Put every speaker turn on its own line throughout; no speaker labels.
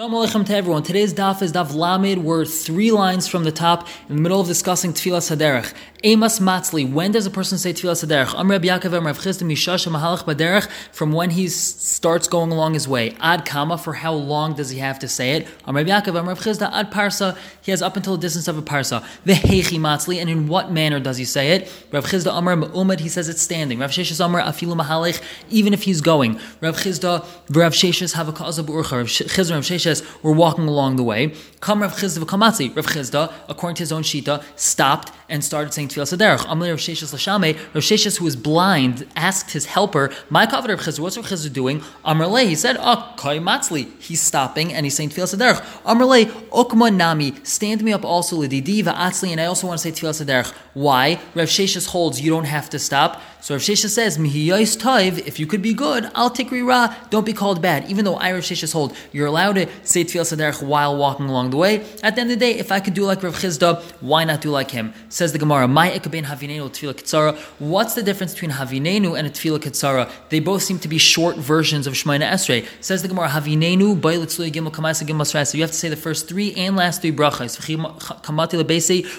Shalom Aleichem to everyone. Today's daf is daf Lamed. We're three lines from the top in the middle of discussing Tfilas Haderech. Amos Matzli. When does a person say Tfilas Haderech? Am Reb Yaakov Am Rav Chisda Mishash Mahalach Baderech. From when he starts going along his way. Ad Kama. For how long does he have to say it? Am Reb Yaakov Am Rav Chisda Ad Parsa. He has up until the distance of a Parsa. Vehechi Matzli. And in what manner does he say it? Rav Chisda Amar Umad. He says it's standing. Rav Sheshes Amar Afilu Mahalech. Even if he's going. Rav Chisda Rav Sheshes have a Kazab Urcha. Rav Chisda Rav Sheshes were walking along the way. Come Rav Chizda Kamatzi. Rav Chizda, according to his own shita, stopped and started saying Tfilas Aderech. Amalei Rav Sheshes Lashame. Rav Sheshes, who was blind, asked his helper, "My kavod Rav Chizda, what's Rav Chizda doing?" Amalei, he said, ah, "Oh, Kai Matzli." He's stopping and he's saying Tfilas Aderech. Amalei, Okma Nami, stand me up also Lididi Va'atzli, and I also want to say Tfilas Aderech. Why? Rav Sheshes holds you don't have to stop. So Rav Sheshes says, "Mihiyos Toiv, if you could be good, I'll take Ra. Don't be called bad." Even though I Rav Sheshes hold, you're allowed to say Tfilas Aderech while walking along the way. At the end of the day, if I could do like Rav Chizda, why not do like him? Says the Gemara, "My ikabein havinenu tefillah kitzara." What's the difference between havinenu and a kitzara? They both seem to be short versions of Shemaina Esrei. Says the Gemara, "Havinenu ba'ilitzluy gimel kamaysa gimel So you have to say the first three and last three brachas.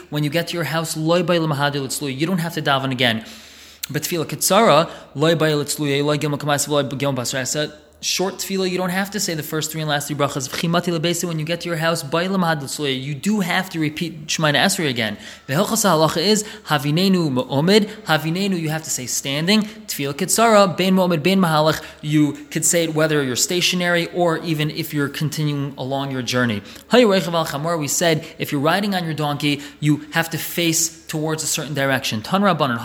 When you get to your house, loy ba'ilamahadir You don't have to daven again. But tefillah kitzara, loy ba'ilitzluy loy gimel kamaysa loy gimel basrasa short tefillah, you don't have to say the first three and last three brachas. When you get to your house, you do have to repeat Shemaina Esrei again. The halacha is havinenu ma'omid. Havinenu, you have to say standing. Tefillah kitsara, ben ma'omid, ben mahalach. You could say it whether you're stationary or even if you're continuing along your journey. Hayyarechav al-chamor, We said if you're riding on your donkey, you have to face towards a certain direction. Tan rabbanon,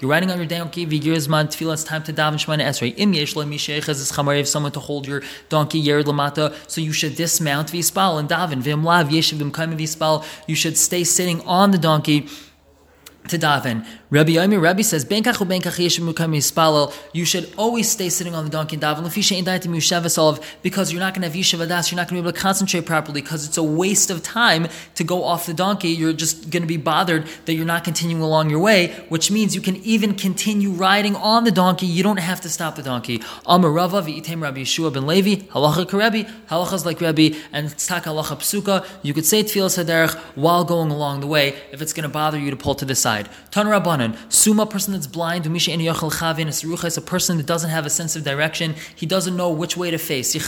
you're riding on your donkey, v'yirzman tefillah, it's time to daven Shemaina Esrei. Im yesh because it's chamar someone to hold your donkey yered lamata, so you should dismount vispal and daven v'imlav yeshiv v'imkaim vispal. You should stay sitting on the donkey to daven. Rabbi Yomi, Rabbi says, Ben kach ben kach You should always stay sitting on the donkey and daven. Because you're not going to have yeshiva das. You're not going to be able to concentrate properly because it's a waste of time to go off the donkey. You're just going to be bothered that you're not continuing along your way, which means you can even continue riding on the donkey. You don't have to stop the donkey. Amarava v'item Rabbi Yeshua ben Levi halacha karebi halachas like Rabbi and tzak halacha psuka. You could say tefillah saderech while going along the way if it's going to bother you to pull to the side side. Tan Rabbanan, Suma, person that's blind, is a person that doesn't have a sense of direction. He doesn't know which way to face. He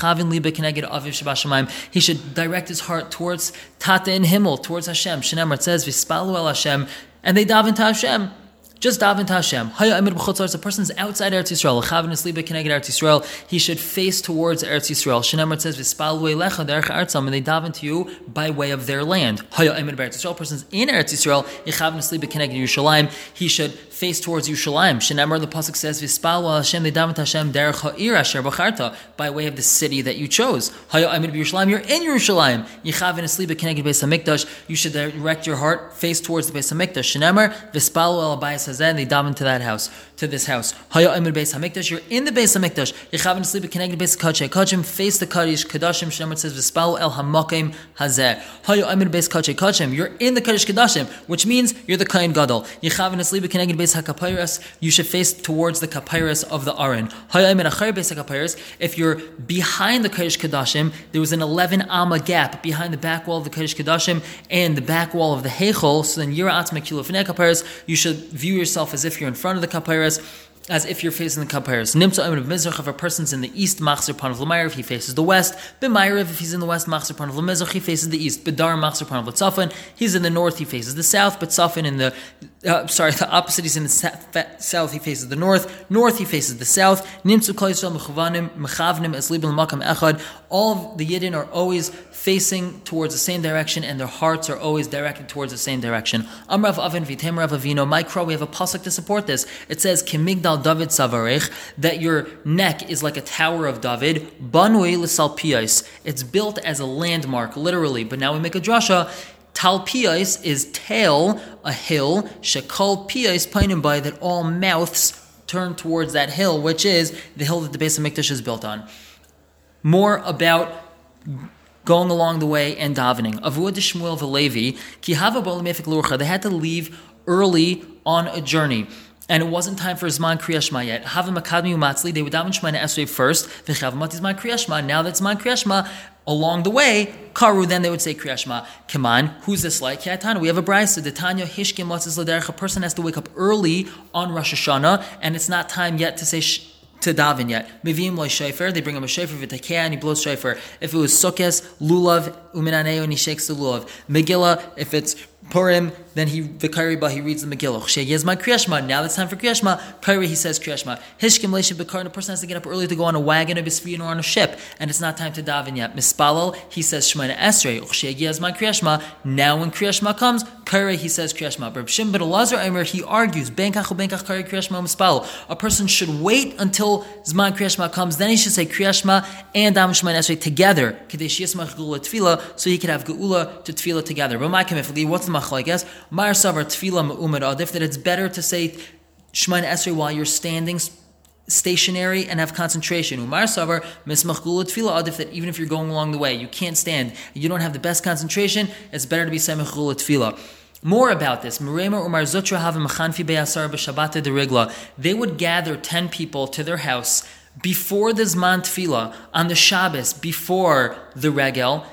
should direct his heart towards Tata in Himmel, towards Hashem. It says, Vispalu El Hashem, and they daven to Hashem. Just daven to Hashem. Haya If a person is outside Eretz Yisrael, chavin asliba connected Eretz Yisrael, he should face towards Eretz Yisrael. Shenemar says, "V'spal lecha derech artzam," and they daven to you by way of their land. Haya Eretz Yisrael. A person is in Eretz Yisrael, chavin asliba connected Yerushalayim. He should face towards Yerushalayim. Shenemar the pasuk says, "V'spal Hashem." They daven to Hashem derech ha'ir asher b'charta by way of the city that you chose. Haya Emet Yerushalayim. You're in Yerushalayim. Yichavin asliba connected Beis Hamikdash. You should direct your heart face towards the Beis Hamikdash. Shenemar v'spal el Hazeh, they daven to that house, to this house. Haya Omer Beis Hamikdash, you're in the Beis Hamikdash. Yechaven sleep connected Beis Kachay. Kachim face the Kaddish. Kadashim Shemar says V'spal El Hamakim Hazeh. Haya Omer Beis Kachay. Kachim, you're in the Kaddish Kadashim, which means you're the Kain Gadol. Yechaven sleep connected Beis Hakapayras, you should face towards the Kapayras of the Aron. Haya Omer Achar Beis Hakapayras, if you're behind the Kaddish Kadashim, there was an 11 Amma gap behind the back wall of the Kaddish Kadashim and the back wall of the Heichol. So then Yira Atzma Kilofnei you should view yourself as if you're in front of the kapiras, as if you're facing the kapiras. Nimtza Omen of Mizrach, if a person's in the east, Machzer Pan of if he faces the west. B'mayrev, if he's in the west, Machzer Pan of Mizrach, he faces the east. B'dar Machzer Pan of Tzafan, he's in the north, he faces the south. But in the, uh, sorry, the opposite, he's in the south, he faces the north. North, he faces the south. Nimtzu Klaisrael Mechavanim, Mechavnim, Eslibim Makam Echad. All of the Yidden are always facing towards the same direction and their hearts are always directed towards the same direction. Amrav Avin Vitem Rav Avino, Mikro, we have a pasuk to support this. It says, Kimigdal David Savarech, that your neck is like a tower of David, Banui L'Salpiais. It's built as a landmark, literally, but now we make a drasha. Talpiais is tail, a hill, Shekal Piais painim by that all mouths turn towards that hill, which is the hill that the base of Mikdash is built on. More about going along the way and davening. Avud Shmuel Velevi, ki hava lurcha. They had to leave early on a journey. And it wasn't time for Zman Kriyashma yet. Umatzli, they would daven Shemana Esrei first. V'chav Matizman Kriyashma. Now that's Zman Kriyashma along the way, Karu, then they would say Kriyashma. Kaman, who's this like? We have a brisa. The Tanya Hishkim Latzis Laderech. A person has to wake up early on Rosh Hashanah, and it's not time yet to say to daven yet. Mivim loy shayfer, they bring him a shayfer v'takea and he blows shayfer. If it was sukkes, lulav, uminaneo, and he shakes the lulav. Megillah, if it's Purim, then he v'kairiba he reads the Megillah. Sheyezma kriyashma. Now it's time for kriyashma. Kairi he says kriyashma. Hishkim leishim bekar. A person has to get up early to go on a wagon, a bisfin, or on a ship, and it's not time to daven yet. Mispalel he says shemana esrei. Sheyezma kriyashma. Now when kriyashma comes, kairi he says kriyashma. Reb Shim ben Elazar Eimer he argues benkach benkach kairi kriyashma mispalel. A person should wait until zman kriyashma comes, then he should say kriyashma and dam shemana esrei together. Kadesh yismach geula tefila, so he could have geula to tefila together. But my what's the machlekes. Mar savar tefila me'umad adif that it's better to say Shemain Esrei while you're standing stationary and have concentration. Umar savar mismach tefila adif that even if you're going along the way, you can't stand, you don't have the best concentration. It's better to be semech tefila. More about this, Merema Umar Zutra have Machanfi Be'asar B'Shabbat de Rigla. They would gather ten people to their house before the Zman Tefillah on the Shabbos, before the Regel,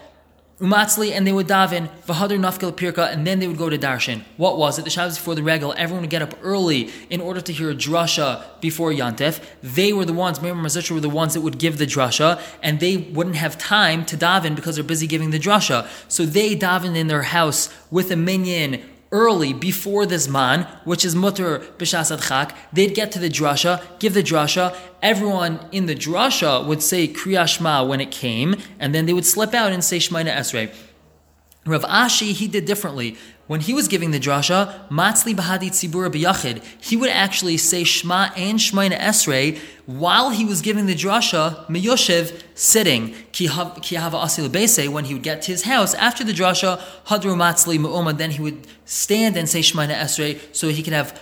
Umatzli, and they would daven v'hadar nafkel pirka, and then they would go to darshan. What was it? The Shabbos before the regal, everyone would get up early in order to hear a drasha before Yantef. They were the ones, Meir Mazitra were the ones that would give the drasha, and they wouldn't have time to daven because they're busy giving the drasha. So they davened in their house with a minyan early before this man, which is mutter b'shasad chak, they'd get to the drasha, give the drasha. Everyone in the drasha would say kriyashma when it came, and then they would slip out and say shmaina esrei. Rav Ashi, he did differently. When he was giving the drasha, Matzli Bahadi Tzibura B'Yachid, he would actually say Shema and Shemaina Esrei while he was giving the drasha, Miyoshev, sitting. Ki Hava Asil Bese, when he would get to his house after the drasha, Hadru Matzli Mu'uma, then he would stand and say Shemaina Esrei so he could have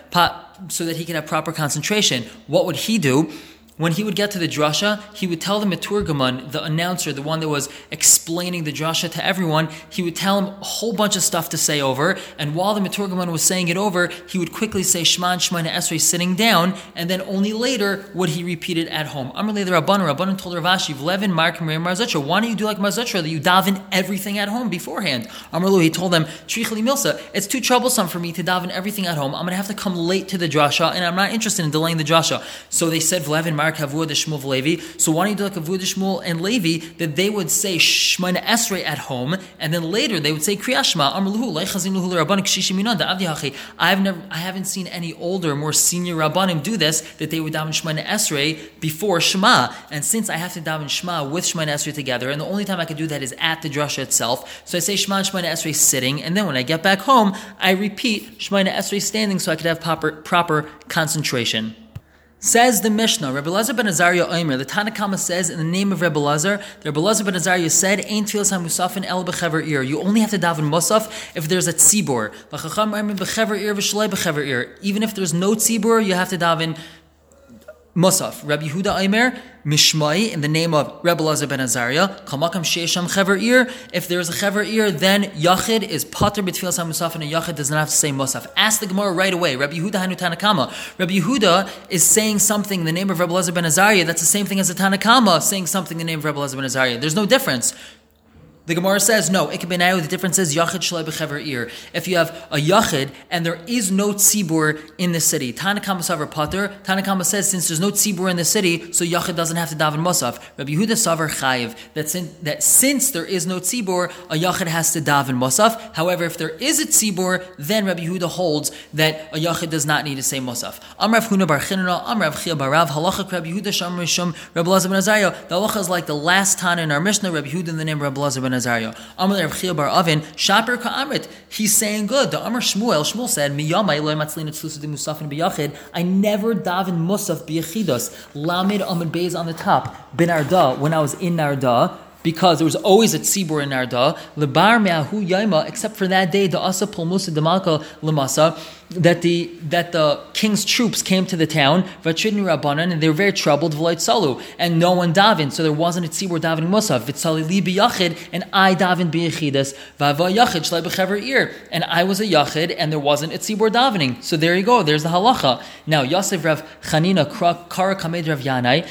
so that he could have proper concentration. What would he do? When he would get to the drasha, he would tell the Maturgaman, the announcer, the one that was explaining the drasha to everyone, he would tell him a whole bunch of stuff to say over, and while the Maturgaman was saying it over, he would quickly say Shman Shman Esrei sitting down, and then only later would he repeat it at home. Amarle the Rabban, Rabban told Ravashi, Vlevin Mark Marzutra, why don't you do like Marzutra, that you daven everything at home beforehand? Amarlu, he told them, Trichli Milsa, it's too troublesome for me to daven everything at home. I'm going to have to come late to the drasha, and I'm not interested in delaying the drasha. So they said, Vlevin Shmuel Levi. So why don't you do like Kavua Shmuel and Levi that they would say Shmona Esrei at home, and then later they would say Kriyashma Amrluhu Leichazinu Rabbanik Shishiminon da Avdi I've never, I haven't seen any older, more senior Rabbanim do this that they would daven Shmona Esrei before Shema, and since I have to daven Shema with Shmona Esrei together, and the only time I could do that is at the drasha itself, so I say Shema and Esrei sitting, and then when I get back home, I repeat Shmona Esrei standing, so I could have proper proper concentration. Says the Mishnah, Rebbe Lazar ben Azariah Omer, the Tanakama says in the name of Rebbe Lazar, the Rebbe Lazar ben Azariah said, Ain't tfilas ha-musafin el bechever ir. You only have to daven musaf if there's a tzibor. Even if there's no tzibor, you have to daven Musaf, Rabbi Yehuda Aimer, Mishmai, in the name of Rebbe Lazar ben Azariah, Kamakam Shesham Chever Ir. If there's a Chever Ir, then Yachid is Pater B'Tfilas HaMusaf, and a Yachid does not have to say Musaf. Ask the Gemara right away. Rabbi Yehuda Hanu Tanakama. Rabbi Yehuda is saying something in the name of Rebbe Lazar ben Azariah that's the same thing as the Tanakama saying something in the name of Rebbe Lazar ben Azariah. There's no difference. The Gemara says no. It can be now. The difference is yachid shalei b'chever ir. If you have a yachid and there is no tzibur in the city, Tanakama savar pater. Tanakama says since there's no tzibur in the city, so yachid doesn't have to daven musaf. Rabbi Yehuda savar chayiv that since, that since there is no tzibur, a yachid has to daven musaf. However, if there is a tzibur, then Rabbi Yehuda holds that a yachid does not need to say musaf. Amrav Huna bar Chinana, Amrav Chia barav halacha Rabbi Yehuda sham rishum Rabbi Lazar ben Azariah. The halacha is like the last Tana in our Mishnah. Rabbi Yehuda in the name of Rabbi Lazar ben Azariah. He's saying good. The Amar Shmuel, Shmuel said. I never daven musaf biyachidos. Lamed Amid Beis on the top. Bin Arda, when I was in Narda, because there was always a tzibur in Narda, lebar me'ahu yaima, except for that day, the asa pulmusa demalka lemasa, that the that the king's troops came to the town, v'chidni rabbanan, and they were very troubled, v'loit salu, and no one davened, so there wasn't a tzibur davening musaf, v'tzali li biyachid, and I davened biyachidas, v'ava yachid shlei b'chever and I was a yachid, and there wasn't a tzibur davening. So there you go, there's the halacha. Now, Yosef Rav Chanina Kara Kamed Rav Yanai,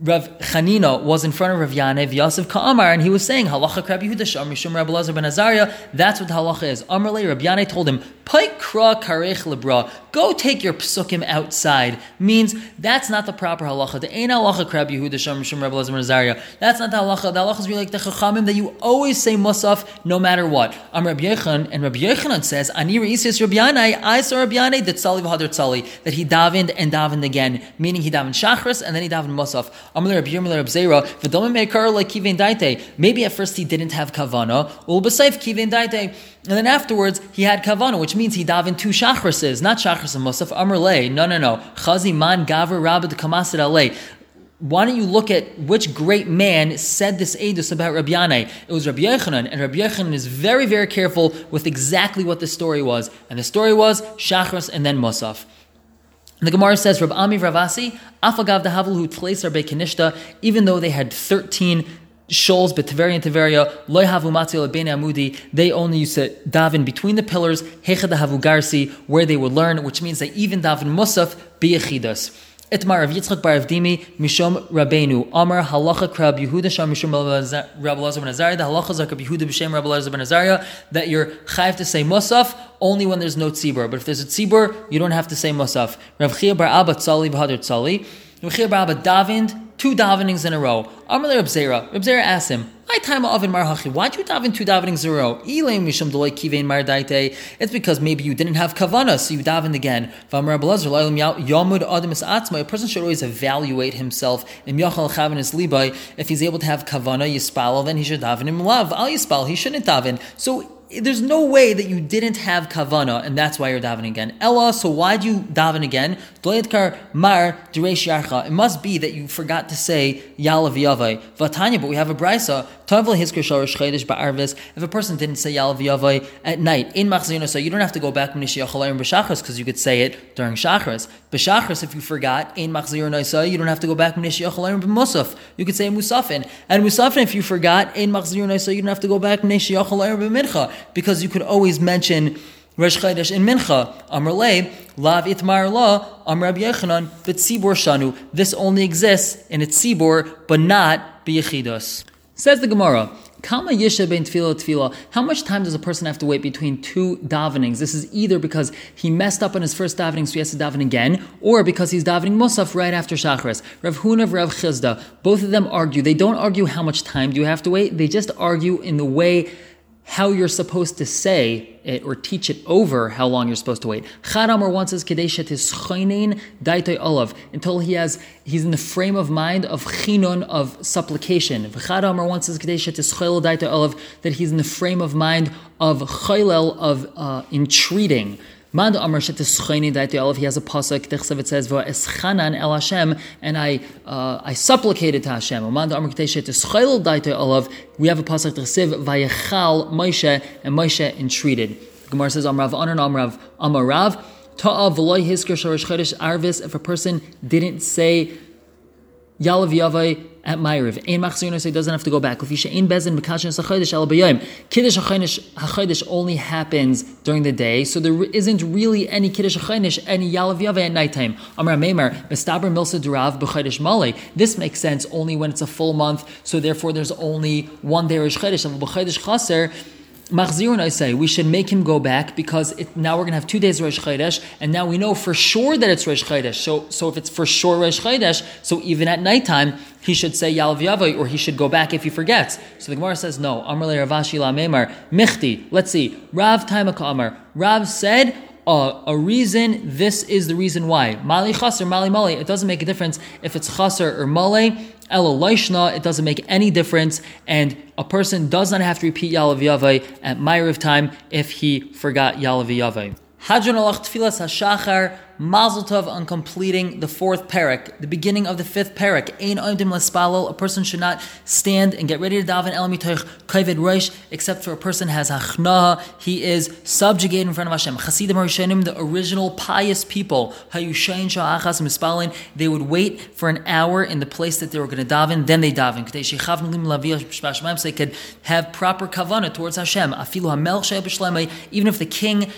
Rav Chanina was in front of Rav Yanev Yosef Ka'amar, and he was saying, Halacha Krab Yehuda Sham Mishum Rabbi Lazar ben Azariah. That's what halacha is. Amrle Rav Yaneh told him, Paikra karech lebra. Go take your psukim outside. Means that's not the proper halacha. The ain halacha Krab Yehuda Rabbi Lazar ben That's not the halacha. The halacha is really like the chachamim that you always say musaf no matter what. I'm Rabbi Yechon, and Rabbi Yechonon says, Ani Reisis Rabbi Yanai, I saw Rabbi Yanai that Tzali v'Hadar Tzali, that he davened and davened again, meaning he davened shachris and then he davened musaf. Maybe at first he didn't have kavana, and then afterwards he had kavana, which means he davened two shachrises, not shachris and musaf. Amrle, no, no, no. Chazi man gaver rabbi kamasid alei. Why don't you look at which great man said this edus about Rabbi Yanai? It was Rabbi Yechanan, and Rabbi Yechanan is very, very careful with exactly what the story was. And the story was Shachris and then Musaf. The Gemara says, Rab Ami Ravasi, Afagav the Havlu Tleis Arbe Kanishta, even though they had 13 shoals, but Tiveria and Tiveria, Loy Havu Matzil Amudi, they only used to daven between the pillars, Hecha Havu Garsi, where they would learn, which means they even daven Musaf, Biyachidas. Itmar of Yitzchak bar Avdimi Mishom Rabbeinu Amar Halacha Krab Yehuda Sham Mishom Rabbi Lazar ben Azariah. The halacha is like Yehuda b'Shem Rabbi Lazar ben Azariah that you're chayiv to say Musaf only when there's no tzibur. But if there's a tzibur, you don't have to say Musaf. Rav Chia bar Abba Tzali b'Hadar Tzali. Rav Chia bar Abba davened two davenings in a row. Amalei Reb Zera. Reb Zera asked him, "My time of in marhachi. Why'd you daven two davenings in a row? Ilay mishum deloy kivein mar. It's because maybe you didn't have kavana, so you davened again. V'amar Abelazar yomud adam atzma. A person should always evaluate himself. Im yachal chavin is libay. If he's able to have kavana yispal, then he should daven him love. Al yispal, he shouldn't daven. So there's no way that you didn't have kavana and that's why you're davening again. Ella, so why do you daven again? It must be that you forgot to say yalav yavai. Vatanya, but we have a brisa. If a person didn't say yalav yavai at night in machzina, so you don't have to go back because you could say it during shachris. B'shachris, if you forgot in machzir you don't have to go back musaf. You could say musafin, and musafin if you forgot in machzir you don't have to go back b'mincha because you could always mention Rosh Chodesh in Mincha. Amrle, Lav Itmar La, Amrab Yechanan, B'tzibor Shanu. This only exists in its Tzibor, but not B'yechidos. Says the Gemara, Kama yisha. How much time does a person have to wait between two davenings? This is either because he messed up on his first davening, so he has to daven again, or because he's davening musaf right after shachris. Rav Huna, Rav Chizda, both of them argue. They don't argue how much time do you have to wait. They just argue in the way how you're supposed to say it or teach it over how long you're supposed to wait. Chad Amar once says Kadeshet is choinin daitoi olav until he has he's in the frame of mind of chinun of supplication. Chad Amar once says Kadeshet is choil daitoi olav that he's in the frame of mind of choilel of uh, entreating. Mand Amar Shetischaini Daiti Olav, he has a pasuk, Tichsav, it says, Eschanan El Hashem, and I uh, I supplicated to Hashem. Mand Amar Shetischail Daiti Olav, we have a pasuk, Tichsav, Vayechal Moshe, and Moshe entreated. Gemara says, Amrav Anan Amrav Amarav, Ta'av V'loy Hisker Sharish Chodesh Arvis, if a person didn't say Yalav Yavai at Ma'ariv. Ein machzir so he doesn't have to go back. If ein bezin b'kashin sachodesh al b'yoyim. Kiddush hachodesh only happens during the day, so there isn't really any kiddush hachodesh, any Yalav Yavai at nighttime. Amar Meimer, Mestaber Milsa Durav Male. This makes sense only when it's a full month, so therefore there's only one day Rish Chodesh. And b'chodesh chaser, Machzirun, I say, we should make him go back because it, now we're going to have two days of Rosh Chodesh, and now we know for sure that it's Rosh Chodesh. So, so if it's for sure Rosh Chodesh, so even at nighttime, he should say Yavai, or he should go back if he forgets. So the Gemara says, no. Amrle Ravashi La Memar, Michti. Let's see. Rav Taimaka Amar. Rav said, uh, a reason, this is the reason why. Mali chaser, mali mali. It doesn't make a difference if it's chaser or male. Elo loishna, it doesn't make any difference, and a person does not have to repeat Yalav Yavai at Ma'ariv time if he forgot Yalav Yavai. Hadron alach tfilas hashachar Mazel tov on completing the fourth parak, the beginning of the fifth parak. Ein oimdim lespalel. A person should not stand and get ready to daven el mitoich kaved roish, except for a person has hachnaha. He is subjugated in front of Hashem. Chasidim Rishonim, the original pious people, hayushain sha'achas mispalin. They would wait for an hour in the place that they were going to daven, then they daven. So they could have proper kavana towards Hashem. Even if the king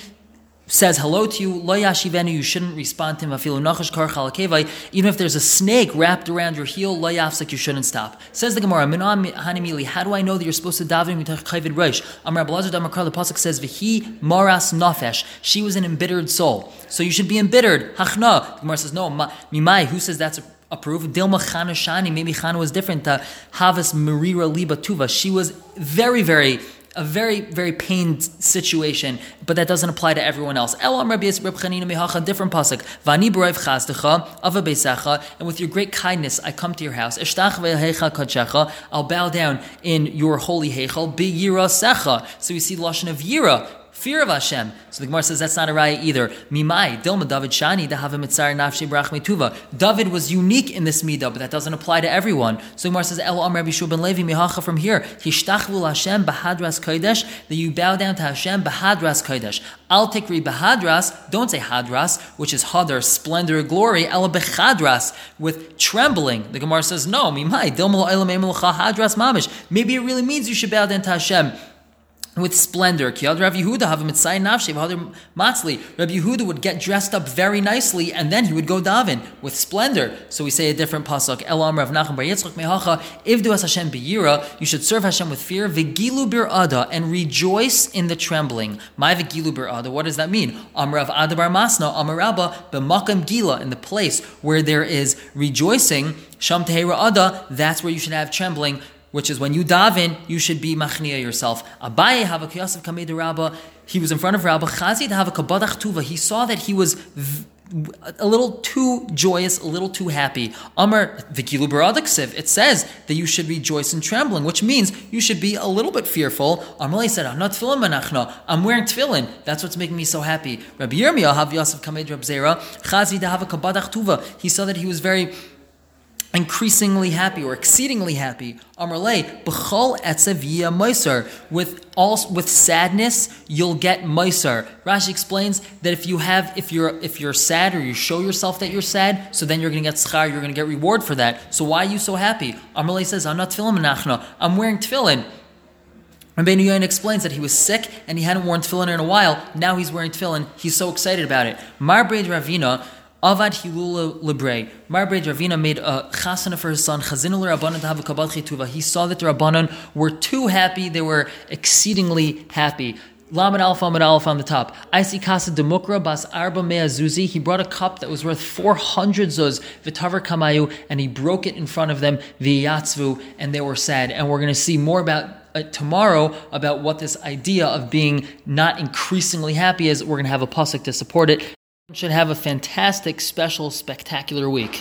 says hello to you, lo yashivenu, you shouldn't respond to him. Even if there's a snake wrapped around your heel, lo yafsek, you shouldn't stop. Says the Gemara, hanimili, how do I know that you're supposed to daven mitach chayvid rosh? Amar Abelazar Damakar, the pasuk says, v'hi maras nafesh. She was an embittered soul, so you should be embittered. Hachna. The Gemara says, no, mimai. Who says that's a approved? Dilma Chana Shani. Maybe Chana was different. Uh, Havas Marira Liba Tuva. She was very, very a very, very pained situation, but that doesn't apply to everyone else. El Amr different pasuk. Vani and with your great kindness I come to your house. I'll bow down in your holy heichal. Be yira secha. So we see lashon of yira fear of Hashem. So the Gemara says that's not a raya either. Mimai, Dilma David Shani, Mitzar Nafshi Brach Tuva. David was unique in this midah, but that doesn't apply to everyone. So the Gemara says, El Amr Rabbi ben Levi Mihacha from here. Hishtachvul Hashem Bahadras Kodesh, that you bow down to Hashem Bahadras Kodesh. Al Tikri Bahadras, don't say Hadras, which is Hadar, splendor, glory, El Bechadras, with trembling. The Gemara says, no, Mimai, Dilma Hadras Mamish. Maybe it really means you should bow down to Hashem with splendor. Rav Yehuda matzli. Rabbi would get dressed up very nicely, and then he would go daven with splendor. So we say a different pasuk. Elam Rav Nachum Bar Yitzchak Mehacha. Hashem biyira. You should serve Hashem with fear. Vigilu bir ada and rejoice in the trembling. My vigilu. What does that mean? Amrav Adabar Masna Amarabba b'makam gila in the place where there is rejoicing. Sham ada. That's where you should have trembling which is when you daven, you should be machnia yourself. Abaye have a kiyasav kamei rabba. He was in front of Rabba. Chazi to have a kabadach tuva. He saw that he was a little too joyous, a little too happy. Amar vikilu baradaksiv. It says that you should rejoice in trembling, which means you should be a little bit fearful. Amalei said, "I'm not tefillin manachna. I'm wearing tefillin. That's what's making me so happy." Rabbi Yirmiyah have Yosef kamed Rab Zera. Chazi a kabadach tuva. He saw that he was very increasingly happy or exceedingly happy. Amrle, b'chol etzevia moiser. With all with sadness, you'll get moiser. Rashi explains that if you have, if you're if you're sad or you show yourself that you're sad, so then you're to get schar, you're to get reward for that. So why are you so happy? Amrle says, I'm not tefillin menachna. I'm wearing tefillin. Rabbeinu Yoin explains that he was sick and he hadn't worn tefillin in a while. Now he's wearing tefillin. He's so excited about it. Marbreid Ravina Avad Hilula Libre. Marbreid Ravina made a chasana for his son. Chazinul Rabbanan to kabbat chituva. He saw that the Rabbanan were too happy. They were exceedingly happy. Lamed Amid Alpha on the top. I see Kasa Demukra Bas Arba Mea Zuzi. He brought a cup that was worth 400 zuz, Vitavar Kamayu, and he broke it in front of them, Viyatzvu, and they were sad. And we're going to see more about uh, tomorrow about what this idea of being not increasingly happy is. We're going to have a pasuk to support it should have a fantastic, special, spectacular week.